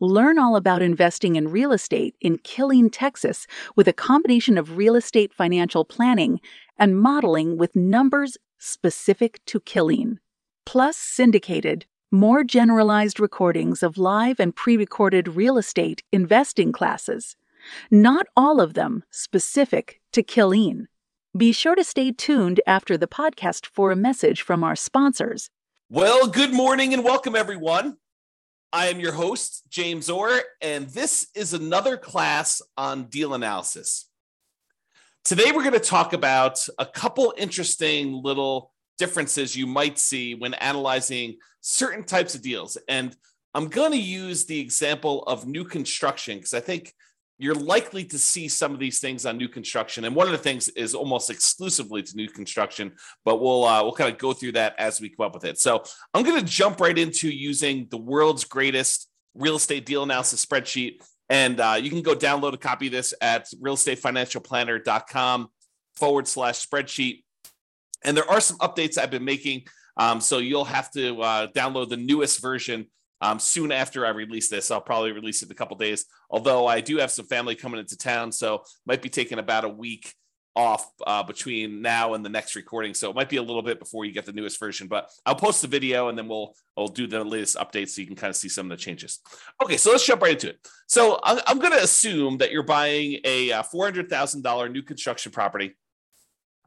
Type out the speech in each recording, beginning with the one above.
Learn all about investing in real estate in Killeen, Texas, with a combination of real estate financial planning and modeling with numbers specific to Killeen, plus syndicated, more generalized recordings of live and pre recorded real estate investing classes, not all of them specific to Killeen. Be sure to stay tuned after the podcast for a message from our sponsors. Well, good morning and welcome, everyone. I am your host, James Orr, and this is another class on deal analysis. Today, we're going to talk about a couple interesting little differences you might see when analyzing certain types of deals. And I'm going to use the example of new construction because I think you're likely to see some of these things on new construction. And one of the things is almost exclusively to new construction, but we'll uh, we'll kind of go through that as we come up with it. So I'm going to jump right into using the world's greatest real estate deal analysis spreadsheet. And uh, you can go download a copy of this at realestatefinancialplanner.com forward slash spreadsheet. And there are some updates I've been making. Um, so you'll have to uh, download the newest version um, soon after I release this. I'll probably release it in a couple days. Although I do have some family coming into town, so might be taking about a week off uh, between now and the next recording. So it might be a little bit before you get the newest version, but I'll post the video and then we'll we'll do the latest updates so you can kind of see some of the changes. Okay, so let's jump right into it. So I'm, I'm going to assume that you're buying a uh, four hundred thousand dollar new construction property,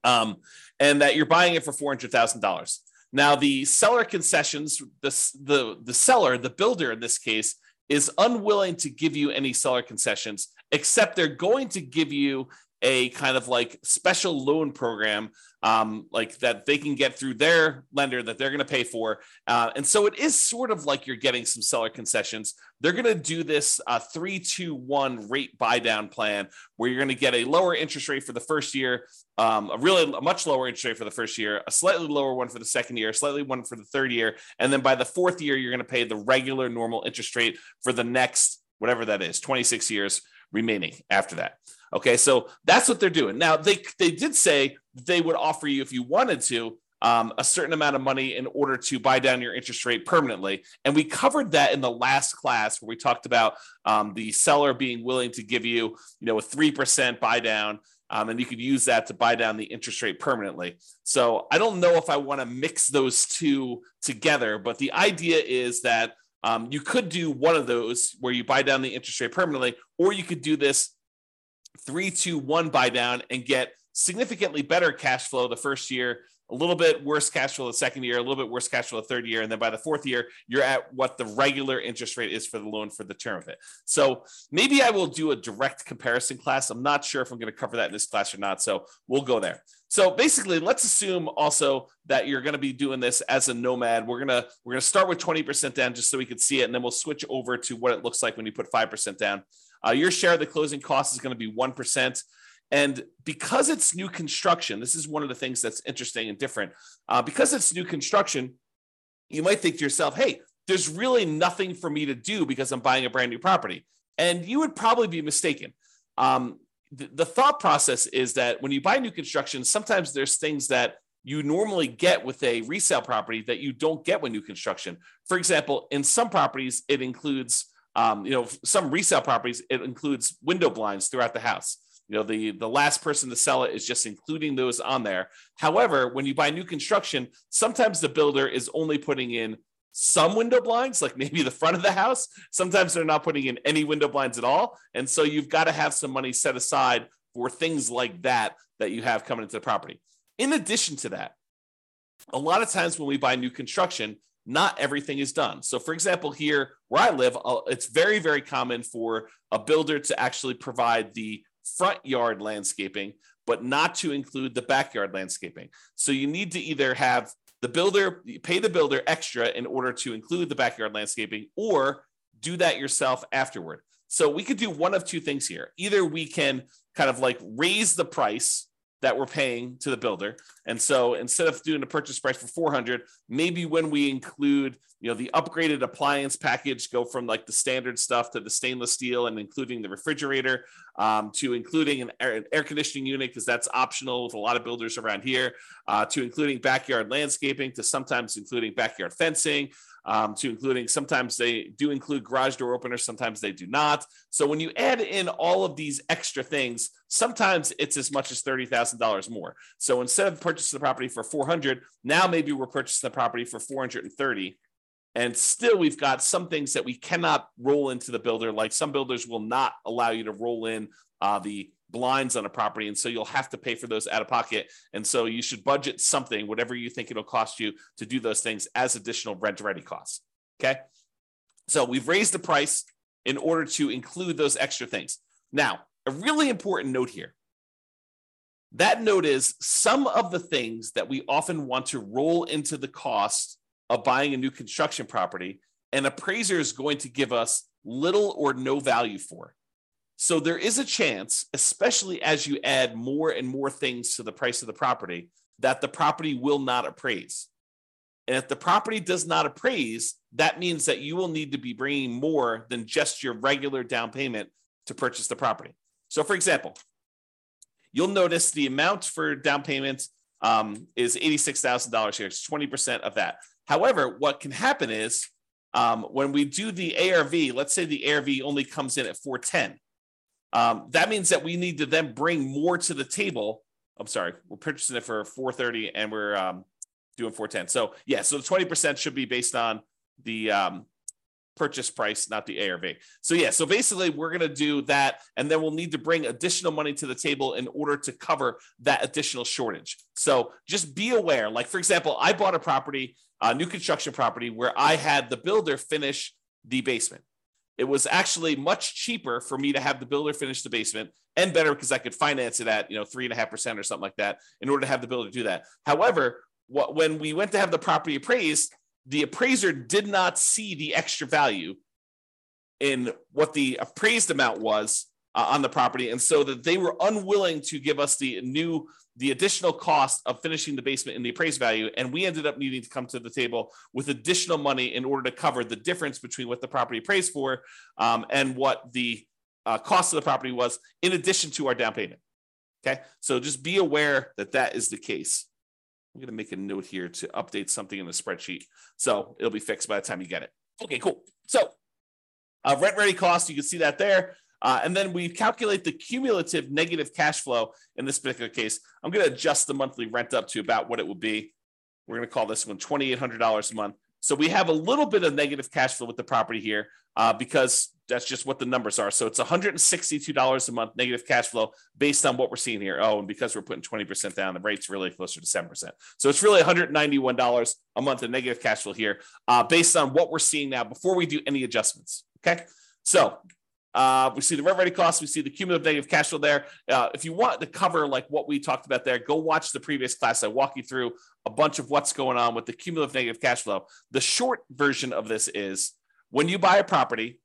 um, and that you're buying it for four hundred thousand dollars. Now, the seller concessions, the, the, the seller, the builder in this case, is unwilling to give you any seller concessions, except they're going to give you a kind of like special loan program um, like that they can get through their lender that they're going to pay for. Uh, and so it is sort of like you're getting some seller concessions. They're going to do this uh, three, two, one rate buy down plan where you're going to get a lower interest rate for the first year, um, a really a much lower interest rate for the first year, a slightly lower one for the second year, slightly one for the third year. And then by the fourth year, you're going to pay the regular normal interest rate for the next, whatever that is, 26 years remaining after that. Okay, so that's what they're doing. Now they they did say they would offer you if you wanted to um, a certain amount of money in order to buy down your interest rate permanently. And we covered that in the last class where we talked about um, the seller being willing to give you, you know, a 3% buy down. Um, and you could use that to buy down the interest rate permanently. So I don't know if I want to mix those two together, but the idea is that um, you could do one of those where you buy down the interest rate permanently, or you could do this three, two, one buy down and get significantly better cash flow the first year, a little bit worse cash flow the second year, a little bit worse cash flow the third year. And then by the fourth year, you're at what the regular interest rate is for the loan for the term of it. So maybe I will do a direct comparison class. I'm not sure if I'm going to cover that in this class or not. So we'll go there. So basically, let's assume also that you're going to be doing this as a nomad. We're gonna we're gonna start with 20% down just so we can see it, and then we'll switch over to what it looks like when you put 5% down. Uh, your share of the closing cost is going to be 1%. And because it's new construction, this is one of the things that's interesting and different. Uh, because it's new construction, you might think to yourself, hey, there's really nothing for me to do because I'm buying a brand new property. And you would probably be mistaken. Um, the, the thought process is that when you buy new construction, sometimes there's things that you normally get with a resale property that you don't get with new construction. For example, in some properties, it includes um, you know, some resale properties, it includes window blinds throughout the house. You know, the, the last person to sell it is just including those on there. However, when you buy new construction, sometimes the builder is only putting in some window blinds, like maybe the front of the house. Sometimes they're not putting in any window blinds at all. And so you've got to have some money set aside for things like that that you have coming into the property. In addition to that, a lot of times when we buy new construction, not everything is done. So, for example, here where I live, uh, it's very, very common for a builder to actually provide the front yard landscaping, but not to include the backyard landscaping. So, you need to either have the builder pay the builder extra in order to include the backyard landscaping or do that yourself afterward. So we could do one of two things here. Either we can kind of like raise the price that we're paying to the builder. And so instead of doing a purchase price for 400, maybe when we include, you know, the upgraded appliance package, go from like the standard stuff to the stainless steel and including the refrigerator um, to including an air, an air conditioning unit, because that's optional with a lot of builders around here, uh, to including backyard landscaping, to sometimes including backyard fencing, um, to including sometimes they do include garage door openers, sometimes they do not. So when you add in all of these extra things, sometimes it's as much as $30,000 more. So instead of purchasing the property for 400, now maybe we're purchasing the property for 430. And still, we've got some things that we cannot roll into the builder. Like some builders will not allow you to roll in uh, the blinds on a property. And so you'll have to pay for those out of pocket. And so you should budget something, whatever you think it'll cost you to do those things as additional rent ready costs. Okay. So we've raised the price in order to include those extra things. Now, a really important note here. That note is some of the things that we often want to roll into the cost of buying a new construction property, an appraiser is going to give us little or no value for. So there is a chance, especially as you add more and more things to the price of the property, that the property will not appraise. And if the property does not appraise, that means that you will need to be bringing more than just your regular down payment to purchase the property. So, for example, you'll notice the amount for down payment um, is $86,000 here. It's 20% of that. However, what can happen is um, when we do the ARV, let's say the ARV only comes in at 410 um, that means that we need to then bring more to the table. I'm sorry, we're purchasing it for 430 and we're um, doing 410. So yeah, so the 20% should be based on the um, purchase price, not the ARV. So yeah, so basically we're going to do that, and then we'll need to bring additional money to the table in order to cover that additional shortage. So just be aware. Like for example, I bought a property, a new construction property, where I had the builder finish the basement. It was actually much cheaper for me to have the builder finish the basement and better because I could finance it at, you know, three and a half percent or something like that in order to have the builder do that. However, what, when we went to have the property appraised, the appraiser did not see the extra value in what the appraised amount was uh, on the property. And so that they were unwilling to give us the new the additional cost of finishing the basement in the appraised value. And we ended up needing to come to the table with additional money in order to cover the difference between what the property appraised for um, and what the uh, cost of the property was, in addition to our down payment. Okay. So just be aware that that is the case. I'm going to make a note here to update something in the spreadsheet. So it'll be fixed by the time you get it. Okay, cool. So uh, rent ready cost, you can see that there. Uh, and then we calculate the cumulative negative cash flow in this particular case. I'm going to adjust the monthly rent up to about what it would be. We're going to call this one $2,800 a month. So we have a little bit of negative cash flow with the property here uh, because that's just what the numbers are. So it's $162 a month negative cash flow based on what we're seeing here. Oh, and because we're putting 20% down, the rate's really closer to 7%. So it's really $191 a month of negative cash flow here uh, based on what we're seeing now before we do any adjustments. Okay. So uh, we see the rent ready costs. We see the cumulative negative cash flow there. Uh, if you want to cover like what we talked about there, go watch the previous class. I walk you through a bunch of what's going on with the cumulative negative cash flow. The short version of this is when you buy a property,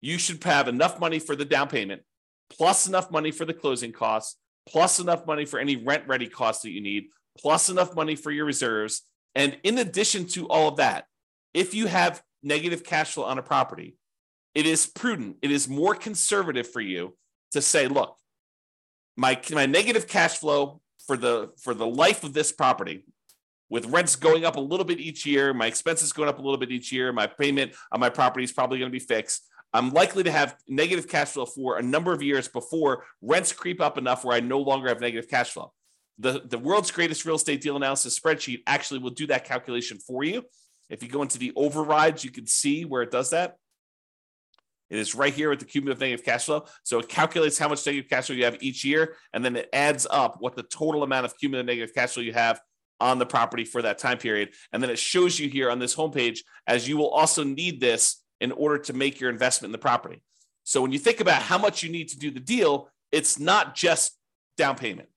you should have enough money for the down payment, plus enough money for the closing costs, plus enough money for any rent ready costs that you need, plus enough money for your reserves. And in addition to all of that, if you have negative cash flow on a property, it is prudent, it is more conservative for you to say, look, my, my negative cash flow for the for the life of this property with rents going up a little bit each year, my expenses going up a little bit each year, my payment on my property is probably going to be fixed. I'm likely to have negative cash flow for a number of years before rents creep up enough where I no longer have negative cash flow. The, the world's greatest real estate deal analysis spreadsheet actually will do that calculation for you. If you go into the overrides, you can see where it does that. It is right here with the cumulative negative cash flow. So it calculates how much negative cash flow you have each year, and then it adds up what the total amount of cumulative negative cash flow you have on the property for that time period. And then it shows you here on this homepage, as you will also need this in order to make your investment in the property. So when you think about how much you need to do the deal, it's not just down payment.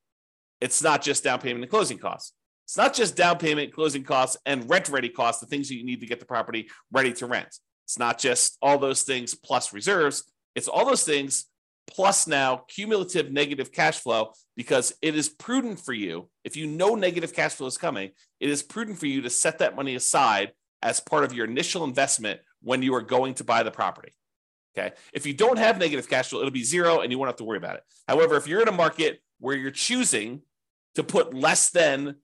It's not just down payment and closing costs. It's not just down payment, closing costs, and rent ready costs, the things that you need to get the property ready to rent. It's not just all those things plus reserves. It's all those things plus now cumulative negative cash flow because it is prudent for you. If you know negative cash flow is coming, it is prudent for you to set that money aside as part of your initial investment when you are going to buy the property. Okay. If you don't have negative cash flow, it'll be zero and you won't have to worry about it. However, if you're in a market where you're choosing to put less than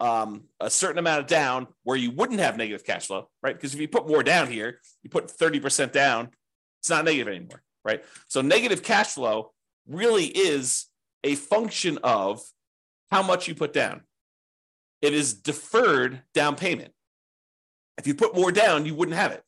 um, a certain amount of down where you wouldn't have negative cash flow, right? Because if you put more down here, you put 30% down, it's not negative anymore, right? So negative cash flow really is a function of how much you put down. It is deferred down payment. If you put more down, you wouldn't have it.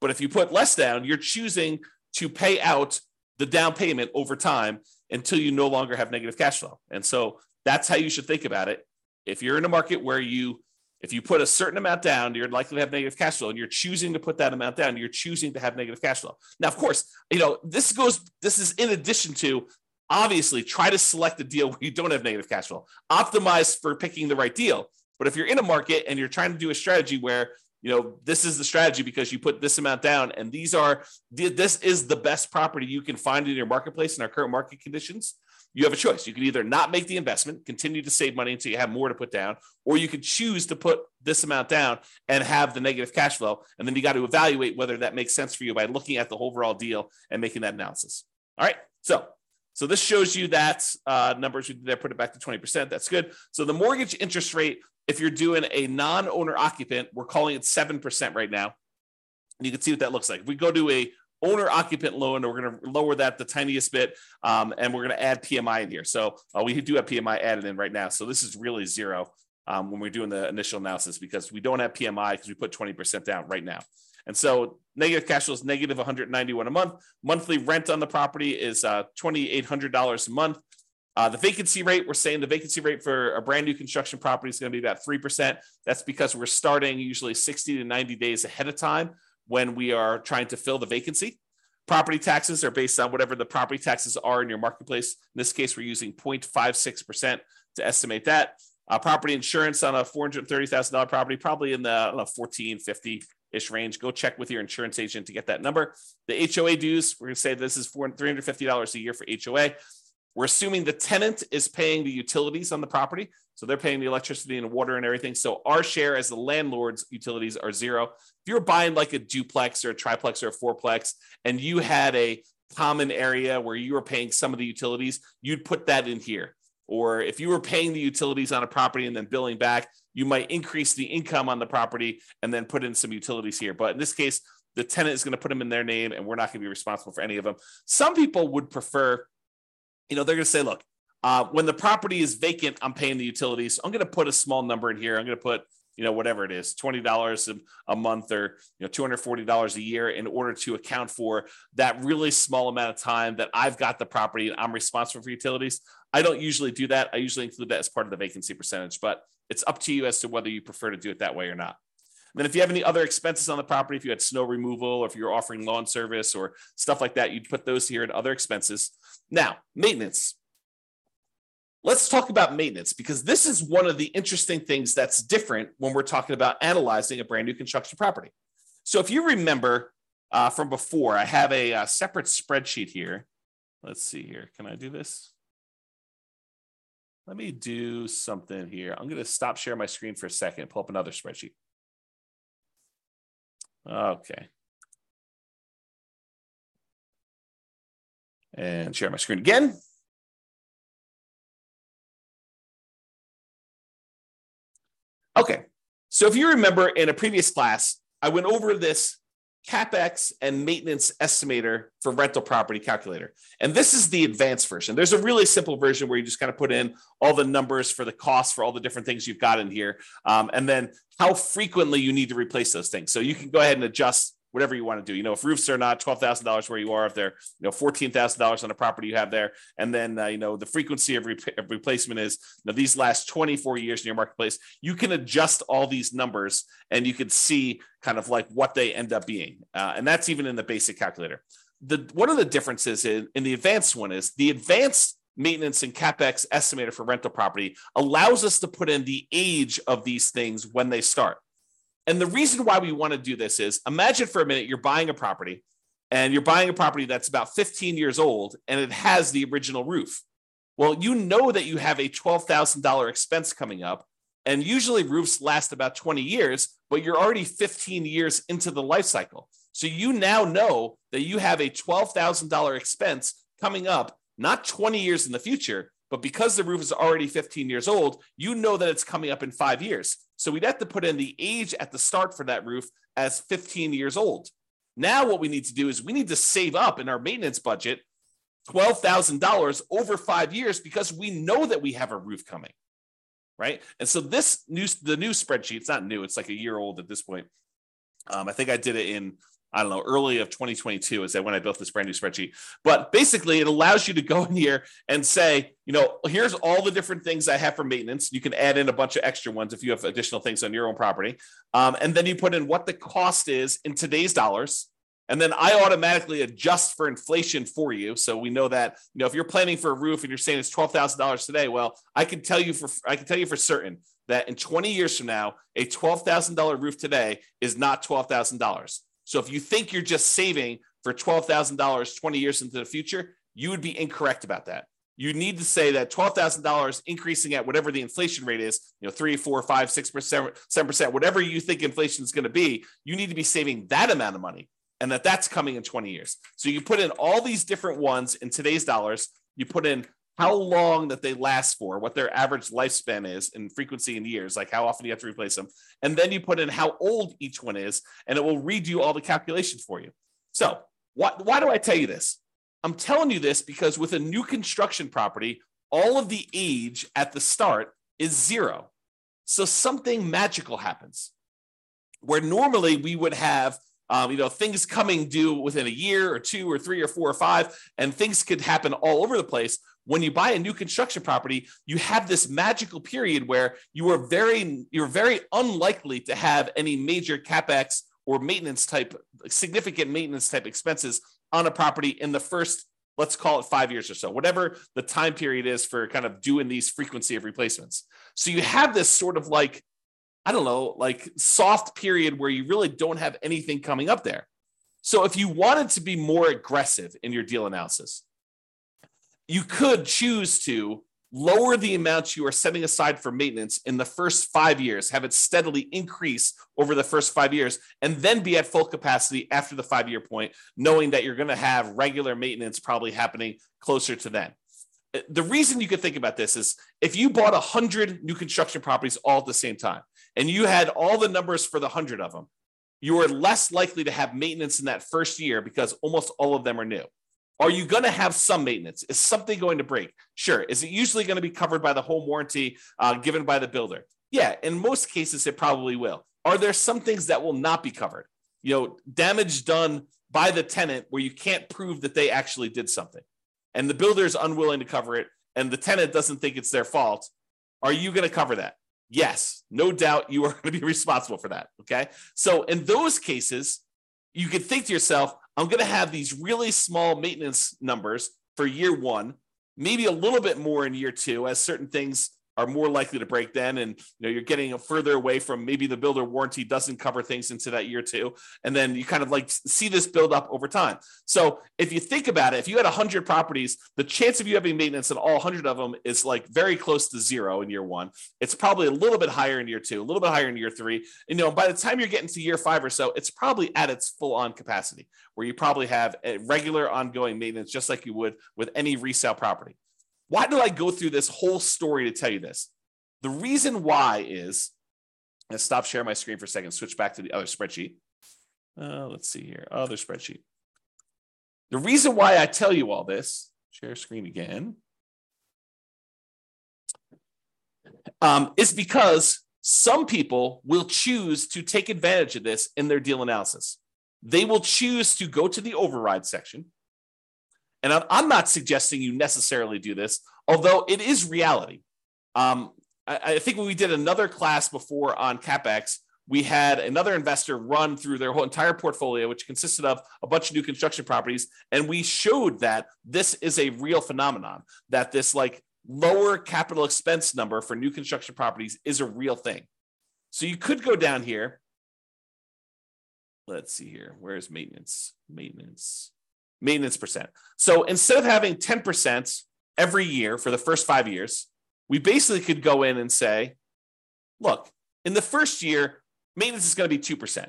But if you put less down, you're choosing to pay out the down payment over time until you no longer have negative cash flow. And so that's how you should think about it. If you're in a market where you if you put a certain amount down, you're likely to have negative cash flow, and you're choosing to put that amount down. You're choosing to have negative cash flow. Now, of course, you know this goes. This is in addition to obviously try to select a deal where you don't have negative cash flow. Optimize for picking the right deal. But if you're in a market and you're trying to do a strategy where you know this is the strategy because you put this amount down, and these are this is the best property you can find in your marketplace in our current market conditions you have a choice. You can either not make the investment, continue to save money until you have more to put down, or you could choose to put this amount down and have the negative cash flow. And then you got to evaluate whether that makes sense for you by looking at the overall deal and making that analysis. All right. So, so this shows you that uh, numbers we did there, put it back to 20%. That's good. So the mortgage interest rate, if you're doing a non-owner occupant, we're calling it 7% right now. And you can see what that looks like. If we go to a owner occupant loan. and We're going to lower that the tiniest bit, um, and we're going to add PMI in here. So uh, we do have PMI added in right now. So this is really zero um, when we're doing the initial analysis because we don't have PMI because we put 20% down right now. And so negative cash flow is negative 191 a month. Monthly rent on the property is uh, $2,800 a month. Uh, the vacancy rate, we're saying the vacancy rate for a brand new construction property is going to be about 3%. That's because we're starting usually 60 to 90 days ahead of time when we are trying to fill the vacancy. Property taxes are based on whatever the property taxes are in your marketplace. In this case, we're using 0.56% to estimate that. Uh, property insurance on a $430,000 property, probably in the know, 1450 ish range. Go check with your insurance agent to get that number. The HOA dues, we're going to say this is $350 a year for HOA. We're assuming the tenant is paying the utilities on the property. So they're paying the electricity and water and everything. So our share as the landlord's utilities are zero. If you're buying like a duplex or a triplex or a fourplex and you had a common area where you were paying some of the utilities, you'd put that in here. Or if you were paying the utilities on a property and then billing back, you might increase the income on the property and then put in some utilities here. But in this case, the tenant is going to put them in their name and we're not going to be responsible for any of them. Some people would prefer you know, they're going to say, look, uh, when the property is vacant, I'm paying the utilities. I'm going to put a small number in here. I'm going to put, you know, whatever it is, $20 a month or, you know, $240 a year in order to account for that really small amount of time that I've got the property and I'm responsible for utilities. I don't usually do that. I usually include that as part of the vacancy percentage, but it's up to you as to whether you prefer to do it that way or not. And then if you have any other expenses on the property, if you had snow removal or if you're offering lawn service or stuff like that, you'd put those here in other expenses. Now, maintenance. Let's talk about maintenance because this is one of the interesting things that's different when we're talking about analyzing a brand new construction property. So, if you remember uh, from before, I have a, a uh, separate spreadsheet here. Let's see here. Can I do this? Let me do something here. I'm going to stop sharing my screen for a second, pull up another spreadsheet. Okay. and share my screen again. Okay, so if you remember in a previous class, I went over this CapEx and maintenance estimator for rental property calculator. And this is the advanced version. There's a really simple version where you just kind of put in all the numbers for the costs for all the different things you've got in here, um, and then how frequently you need to replace those things. So you can go ahead and adjust whatever you want to do. You know, if roofs are not twelve thousand dollars where you are, if they're you know fourteen thousand dollars on a property you have there, and then uh, you know the frequency of, of replacement is you know, these last twenty four years in your marketplace, you can adjust all these numbers and you can see kind of like what they end up being, uh, and that's even in the basic calculator. The one of the differences in, in the advanced one is the advanced maintenance and capex estimator for rental property allows us to put in the age of these things when they start. And the reason why we want to do this is imagine for a minute you're buying a property and you're buying a property that's about 15 years old and it has the original roof. Well, you know that you have a $12,000 expense coming up. And usually roofs last about 20 years, but you're already 15 years into the life cycle. So you now know that you have a $12,000 expense coming up, not 20 years in the future, but because the roof is already 15 years old, you know that it's coming up in five years. So we'd have to put in the age at the start for that roof as 15 years old. Now, what we need to do is we need to save up in our maintenance budget $12,000 over five years because we know that we have a roof coming. Right. And so this new, the new spreadsheet, it's not new, it's like a year old at this point. Um, I think I did it in I don't know, early of 2022 is that when I built this brand new spreadsheet. But basically, it allows you to go in here and say, you know, here's all the different things I have for maintenance. You can add in a bunch of extra ones if you have additional things on your own property. Um, and then you put in what the cost is in today's dollars. And then I automatically adjust for inflation for you. So we know that, you know, if you're planning for a roof and you're saying it's $12,000 today, well, I can tell you for, I can tell you for certain that in 20 years from now, a $12,000 roof today is not $12,000 so if you think you're just saving for $12,000 20 years into the future, you would be incorrect about that. You need to say that $12,000 increasing at whatever the inflation rate is, you know, three, four, five, six percent, seven percent, whatever you think inflation is going to be, you need to be saving that amount of money and that that's coming in 20 years. So you put in all these different ones in today's dollars. You put in how long that they last for, what their average lifespan is in frequency in years, like how often you have to replace them. And then you put in how old each one is, and it will redo all the calculations for you. So, why, why do I tell you this? I'm telling you this because with a new construction property, all of the age at the start is zero. So something magical happens where normally we would have um, you know, things coming due within a year or two or three or four or five, and things could happen all over the place. When you buy a new construction property, you have this magical period where you are very you're very unlikely to have any major capex or maintenance type significant maintenance type expenses on a property in the first let's call it 5 years or so whatever the time period is for kind of doing these frequency of replacements. So you have this sort of like i don't know like soft period where you really don't have anything coming up there so if you wanted to be more aggressive in your deal analysis you could choose to lower the amounts you are setting aside for maintenance in the first five years, have it steadily increase over the first five years, and then be at full capacity after the five year point, knowing that you're going to have regular maintenance probably happening closer to then. The reason you could think about this is if you bought 100 new construction properties all at the same time and you had all the numbers for the 100 of them, you are less likely to have maintenance in that first year because almost all of them are new. Are you going to have some maintenance? Is something going to break? Sure. Is it usually going to be covered by the home warranty uh, given by the builder? Yeah, in most cases, it probably will. Are there some things that will not be covered? You know, damage done by the tenant where you can't prove that they actually did something and the builder is unwilling to cover it and the tenant doesn't think it's their fault. Are you going to cover that? Yes, no doubt you are going to be responsible for that. Okay. So in those cases, you could think to yourself, I'm going to have these really small maintenance numbers for year one, maybe a little bit more in year two as certain things are more likely to break then. And you know you're getting further away from maybe the builder warranty doesn't cover things into that year two. And then you kind of like see this build up over time. So if you think about it if you had 100 properties the chance of you having maintenance in all 100 of them is like very close to zero in year one. It's probably a little bit higher in year two a little bit higher in year three. You know by the time you're getting to year five or so it's probably at its full on capacity where you probably have a regular ongoing maintenance just like you would with any resale property why do I go through this whole story to tell you this? The reason why is, let's stop sharing my screen for a second, switch back to the other spreadsheet. Uh, let's see here, other spreadsheet. The reason why I tell you all this, share screen again, um, is because some people will choose to take advantage of this in their deal analysis. They will choose to go to the override section and I'm not suggesting you necessarily do this, although it is reality. Um, I, I think when we did another class before on CapEx, we had another investor run through their whole entire portfolio, which consisted of a bunch of new construction properties. And we showed that this is a real phenomenon, that this like lower capital expense number for new construction properties is a real thing. So you could go down here let's see here. Where's maintenance? Maintenance, maintenance percent. So instead of having 10% every year for the first five years, we basically could go in and say, look, in the first year, maintenance is going to be 2%.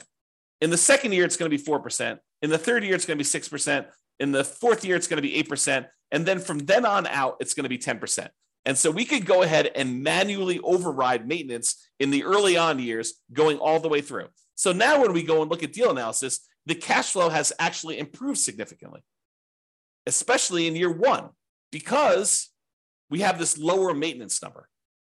In the second year, it's going to be 4%. In the third year, it's going to be 6%. In the fourth year, it's going to be 8%. And then from then on out, it's going to be 10%. And so we could go ahead and manually override maintenance in the early on years going all the way through. So now when we go and look at deal analysis, the cash flow has actually improved significantly, especially in year one, because we have this lower maintenance number.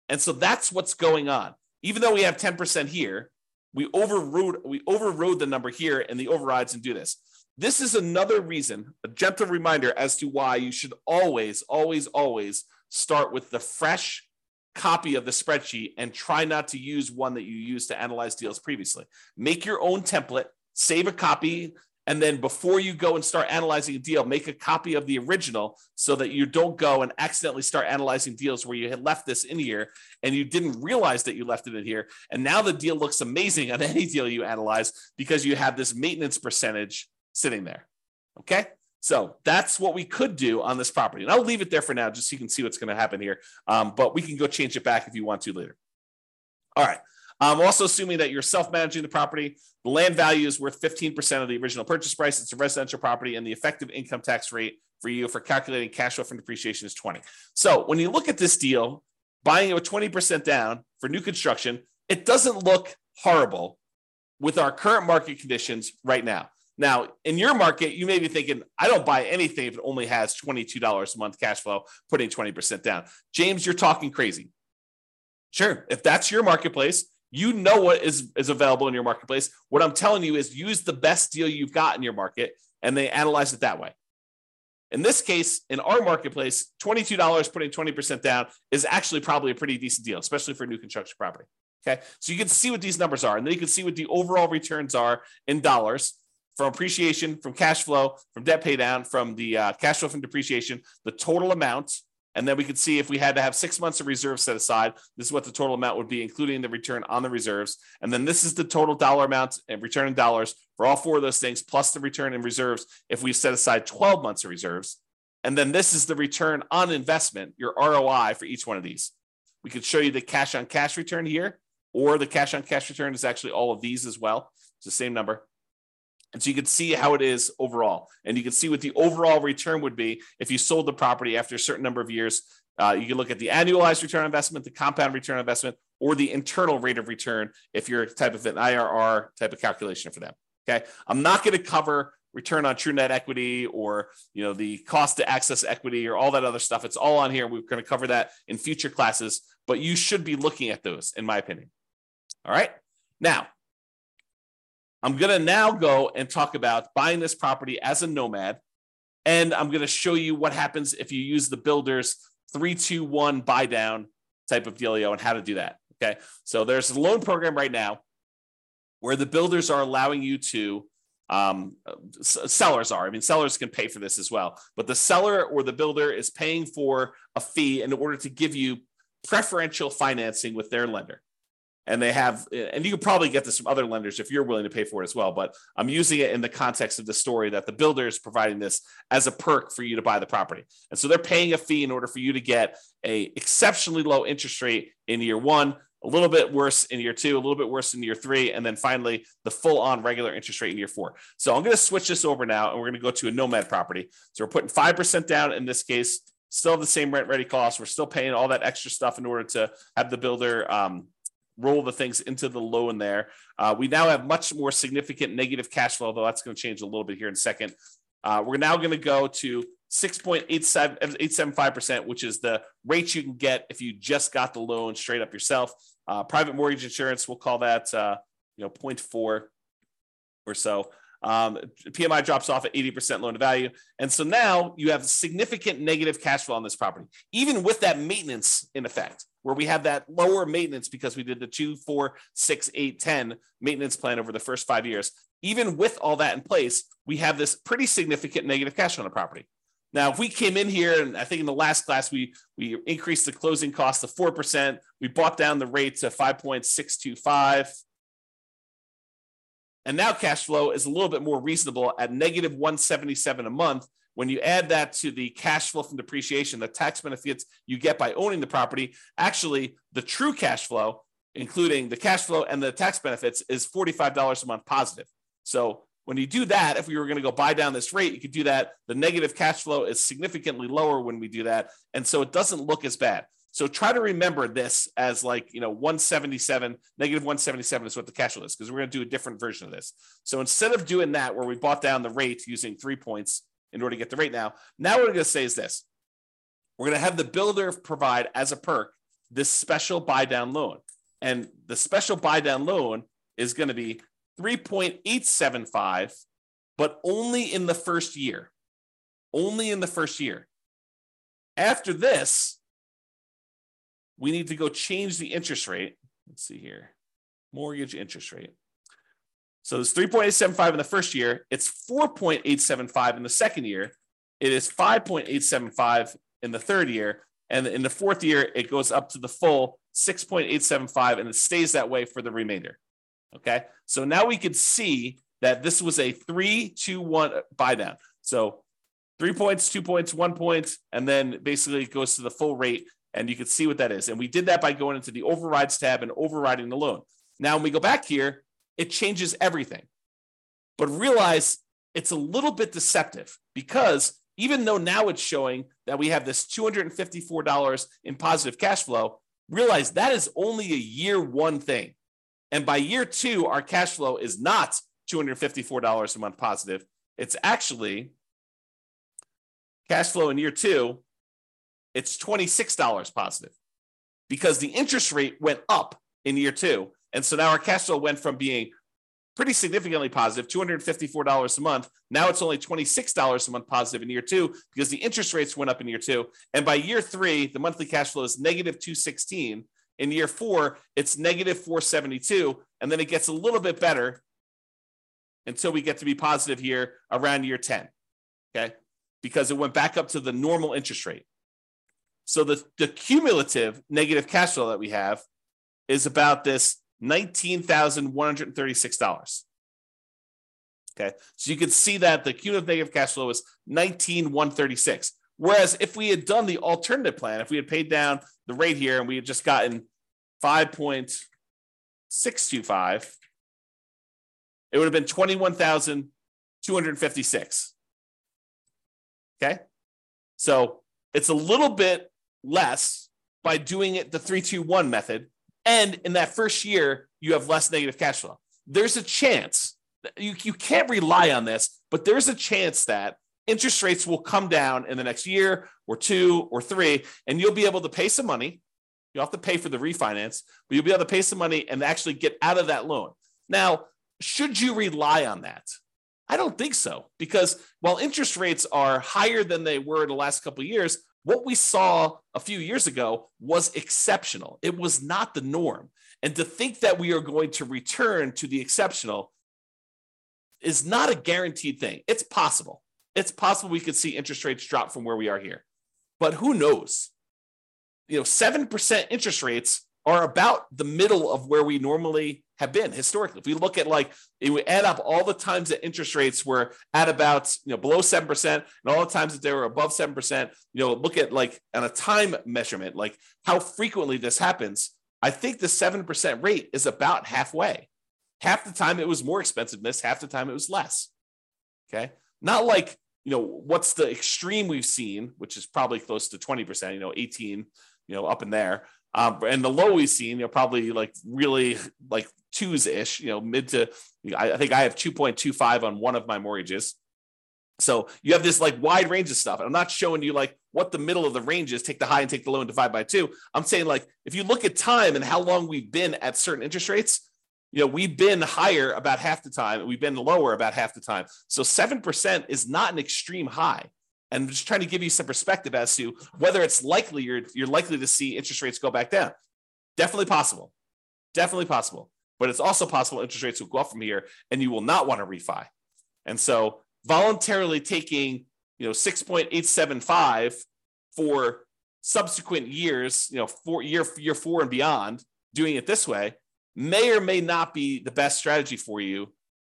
And so that's what's going on. Even though we have 10% here, we overrode, we overrode the number here and the overrides and do this. This is another reason, a gentle reminder as to why you should always, always, always start with the fresh copy of the spreadsheet and try not to use one that you used to analyze deals previously. Make your own template, save a copy, and then before you go and start analyzing a deal, make a copy of the original so that you don't go and accidentally start analyzing deals where you had left this in here and you didn't realize that you left it in here. And now the deal looks amazing on any deal you analyze because you have this maintenance percentage sitting there. Okay. So that's what we could do on this property. And I'll leave it there for now just so you can see what's going to happen here. Um, but we can go change it back if you want to later. All right. Um, I'm also assuming that you're self managing the property. The land value is worth 15% of the original purchase price. It's a residential property, and the effective income tax rate for you for calculating cash flow from depreciation is 20. So when you look at this deal, buying it with 20% down for new construction, it doesn't look horrible with our current market conditions right now. Now, in your market, you may be thinking, I don't buy anything if it only has $22 a month cash flow, putting 20% down. James, you're talking crazy. Sure. If that's your marketplace, you know what is, is available in your marketplace. What I'm telling you is use the best deal you've got in your market and they analyze it that way. In this case, in our marketplace, $22 putting 20% down is actually probably a pretty decent deal, especially for a new construction property. Okay. So you can see what these numbers are, and then you can see what the overall returns are in dollars from appreciation, from cash flow, from debt pay down, from the uh, cash flow from depreciation, the total amount and then we could see if we had to have six months of reserves set aside, this is what the total amount would be, including the return on the reserves. And then this is the total dollar amount and return in dollars for all four of those things, plus the return in reserves if we set aside 12 months of reserves. And then this is the return on investment, your ROI for each one of these. We could show you the cash on cash return here, or the cash on cash return is actually all of these as well. It's the same number. And so you can see how it is overall. And you can see what the overall return would be if you sold the property after a certain number of years. Uh, you can look at the annualized return on investment, the compound return on investment, or the internal rate of return if you're a type of an IRR type of calculation for them. Okay. I'm not going to cover return on true net equity or you know the cost to access equity or all that other stuff. It's all on here. We're going to cover that in future classes, but you should be looking at those, in my opinion. All right. Now, I'm going to now go and talk about buying this property as a nomad. And I'm going to show you what happens if you use the builder's 321 buy down type of dealio and how to do that. Okay. So there's a loan program right now where the builders are allowing you to, um, sellers are. I mean, sellers can pay for this as well, but the seller or the builder is paying for a fee in order to give you preferential financing with their lender and they have and you could probably get this from other lenders if you're willing to pay for it as well but i'm using it in the context of the story that the builder is providing this as a perk for you to buy the property. And so they're paying a fee in order for you to get a exceptionally low interest rate in year one a little bit worse in year two a little bit worse in year three and then finally the full on regular interest rate in year four. So i'm going to switch this over now and we're going to go to a nomad property. So we're putting 5% down in this case still the same rent ready cost. We're still paying all that extra stuff in order to have the builder um, roll the things into the loan there. Uh, we now have much more significant negative cash flow, though that's going to change a little bit here in a second. Uh, we're now going to go to 6.875%, which is the rate you can get if you just got the loan straight up yourself. Uh, private mortgage insurance, we'll call that, uh, you know, 0.4 or so. Um, PMI drops off at 80% loan to value. And so now you have significant negative cash flow on this property, even with that maintenance in effect, where we have that lower maintenance because we did the two, four, six, eight, 10 maintenance plan over the first five years. Even with all that in place, we have this pretty significant negative cash on the property. Now, if we came in here, and I think in the last class we we increased the closing cost to four percent, we bought down the rate to five point six two five, And now cash flow is a little bit more reasonable at negative 177 a month. When you add that to the cash flow from depreciation, the tax benefits you get by owning the property, actually the true cash flow, including the cash flow and the tax benefits, is $45 a month positive. So when you do that, if we were going to go buy down this rate, you could do that. The negative cash flow is significantly lower when we do that. And so it doesn't look as bad. So try to remember this as like, you know, 177, negative 177 is what the cash flow is, because we're going to do a different version of this. So instead of doing that, where we bought down the rate using three points in order to get the rate now, now what we're going to say is this. We're going to have the builder provide as a perk this special buy down loan. And the special buy down loan is going to be 3.875, but only in the first year. Only in the first year. After this, we need to go change the interest rate. Let's see here mortgage interest rate. So it's 3.875 in the first year, it's 4.875 in the second year, it is 5.875 in the third year, and in the fourth year, it goes up to the full 6.875 and it stays that way for the remainder. Okay. So now we could see that this was a three, two, one uh, buy down. So three points, two points, one point, and then basically it goes to the full rate. And you can see what that is. And we did that by going into the overrides tab and overriding the loan. Now, when we go back here, it changes everything. But realize it's a little bit deceptive because even though now it's showing that we have this $254 in positive cash flow, realize that is only a year one thing. And by year two, our cash flow is not $254 a month positive. It's actually cash flow in year two, it's $26 positive because the interest rate went up in year two. And so now our cash flow went from being pretty significantly positive, $254 a month. Now it's only $26 a month positive in year two because the interest rates went up in year two. And by year three, the monthly cash flow is negative 216. In year four, it's negative 472. And then it gets a little bit better until we get to be positive here around year 10. Okay. Because it went back up to the normal interest rate. So the, the cumulative negative cash flow that we have is about this $19,136. Okay. So you can see that the cumulative negative cash flow is 19,136. Whereas if we had done the alternative plan, if we had paid down the rate here and we had just gotten 5.625, it would have been 21,256. Okay. So it's a little bit less by doing it the 321 method. And in that first year, you have less negative cash flow. There's a chance you, you can't rely on this, but there's a chance that interest rates will come down in the next year or two or three, and you'll be able to pay some money. You'll have to pay for the refinance, but you'll be able to pay some money and actually get out of that loan. Now, should you rely on that? I don't think so, because while interest rates are higher than they were the last couple years, what we saw a few years ago was exceptional. It was not the norm. And to think that we are going to return to the exceptional is not a guaranteed thing. It's possible. It's possible we could see interest rates drop from where we are here. But who knows? You know, 7% interest rates are about the middle of where we normally have been historically. If we look at like, it would add up all the times that interest rates were at about, you know, below 7% and all the times that they were above 7%, you know, look at like on a time measurement, like how frequently this happens. I think the 7% rate is about halfway. Half the time it was more expensiveness, half the time it was less. Okay. Not like, you know, what's the extreme we've seen, which is probably close to 20%, you know, 18, you know, up in there. Um, and the low we've seen, you know, probably like really like twos ish, you know, mid to, I, I think I have 2.25 on one of my mortgages. So you have this like wide range of stuff. And I'm not showing you like what the middle of the range is, take the high and take the low and divide by two. I'm saying like if you look at time and how long we've been at certain interest rates, you know, we've been higher about half the time, we've been lower about half the time. So 7% is not an extreme high and I'm just trying to give you some perspective as to whether it's likely you're, you're likely to see interest rates go back down. Definitely possible. Definitely possible. But it's also possible interest rates will go up from here and you will not want to refi. And so voluntarily taking, you know, 6.875 for subsequent years, you know, four year year four and beyond, doing it this way may or may not be the best strategy for you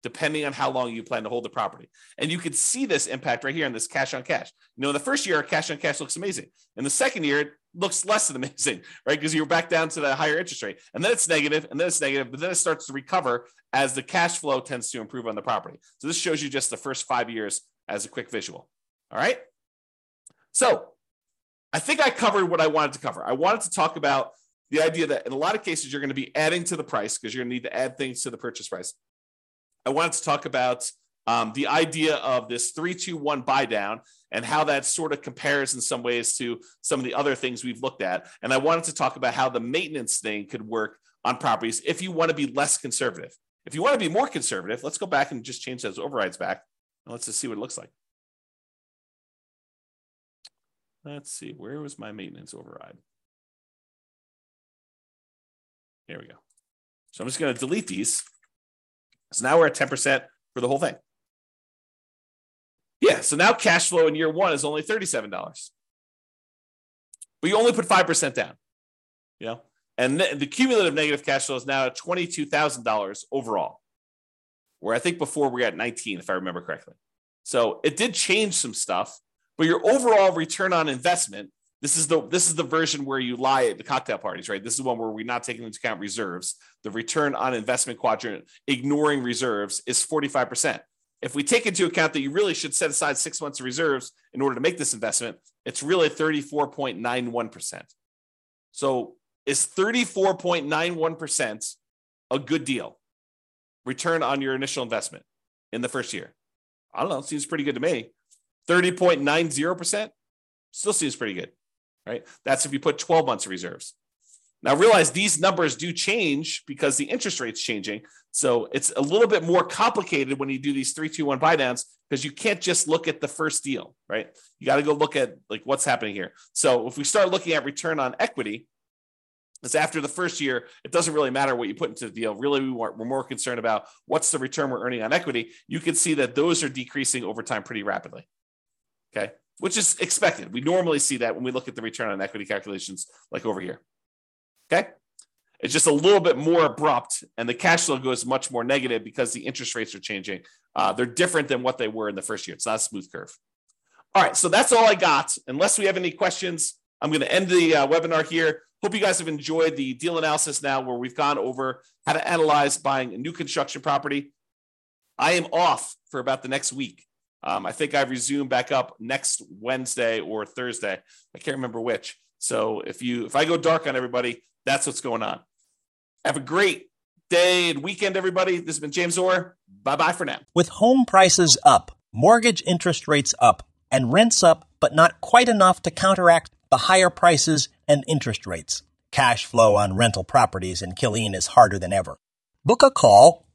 depending on how long you plan to hold the property. And you can see this impact right here in this cash on cash. You know, the first year, cash on cash looks amazing. In the second year, it looks less than amazing, right? Because you're back down to the higher interest rate. And then it's negative, and then it's negative, but then it starts to recover as the cash flow tends to improve on the property. So this shows you just the first five years as a quick visual. All right. So I think I covered what I wanted to cover. I wanted to talk about the idea that in a lot of cases, you're going to be adding to the price because you're going to need to add things to the purchase price. I wanted to talk about um, the idea of this three, two, one buy down and how that sort of compares in some ways to some of the other things we've looked at. And I wanted to talk about how the maintenance thing could work on properties if you want to be less conservative. If you want to be more conservative, let's go back and just change those overrides back. And let's just see what it looks like. Let's see, where was my maintenance override? Here we go. So I'm just going to delete these. So now we're at 10% for the whole thing. Yeah, so now cash flow in year one is only $37. But you only put 5% down. You know? And the cumulative negative cash flow is now at $22,000 overall. Where I think before we at 19, if I remember correctly. So it did change some stuff, but your overall return on investment this is the this is the version where you lie at the cocktail parties, right? This is one where we're not taking into account reserves. The return on investment quadrant, ignoring reserves, is 45%. If we take into account that you really should set aside six months of reserves in order to make this investment, it's really 34.91%. So is 34.91% a good deal? Return on your initial investment in the first year. I don't know, seems pretty good to me. 30.90% still seems pretty good right? That's if you put 12 months of reserves. Now realize these numbers do change because the interest rate's changing. So it's a little bit more complicated when you do these three, two, one buy downs because you can't just look at the first deal, right? You got to go look at like what's happening here. So if we start looking at return on equity, it's after the first year, it doesn't really matter what you put into the deal. Really, we we're more concerned about what's the return we're earning on equity. You can see that those are decreasing over time pretty rapidly. Okay which is expected. We normally see that when we look at the return on equity calculations, like over here. Okay. It's just a little bit more abrupt, and the cash flow goes much more negative because the interest rates are changing. Uh, they're different than what they were in the first year. It's not a smooth curve. All right, so that's all I got. Unless we have any questions, I'm going to end the uh, webinar here. Hope you guys have enjoyed the deal analysis now, where we've gone over how to analyze buying a new construction property. I am off for about the next week. Um, I think I resume back up next Wednesday or Thursday. I can't remember which. So if you if I go dark on everybody, that's what's going on. Have a great day and weekend, everybody. This has been James Orr. Bye bye for now. With home prices up, mortgage interest rates up, and rents up, but not quite enough to counteract the higher prices and interest rates. Cash flow on rental properties in Killeen is harder than ever. Book a call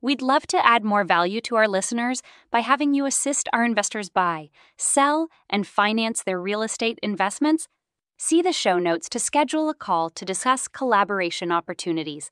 We'd love to add more value to our listeners by having you assist our investors buy, sell, and finance their real estate investments. See the show notes to schedule a call to discuss collaboration opportunities.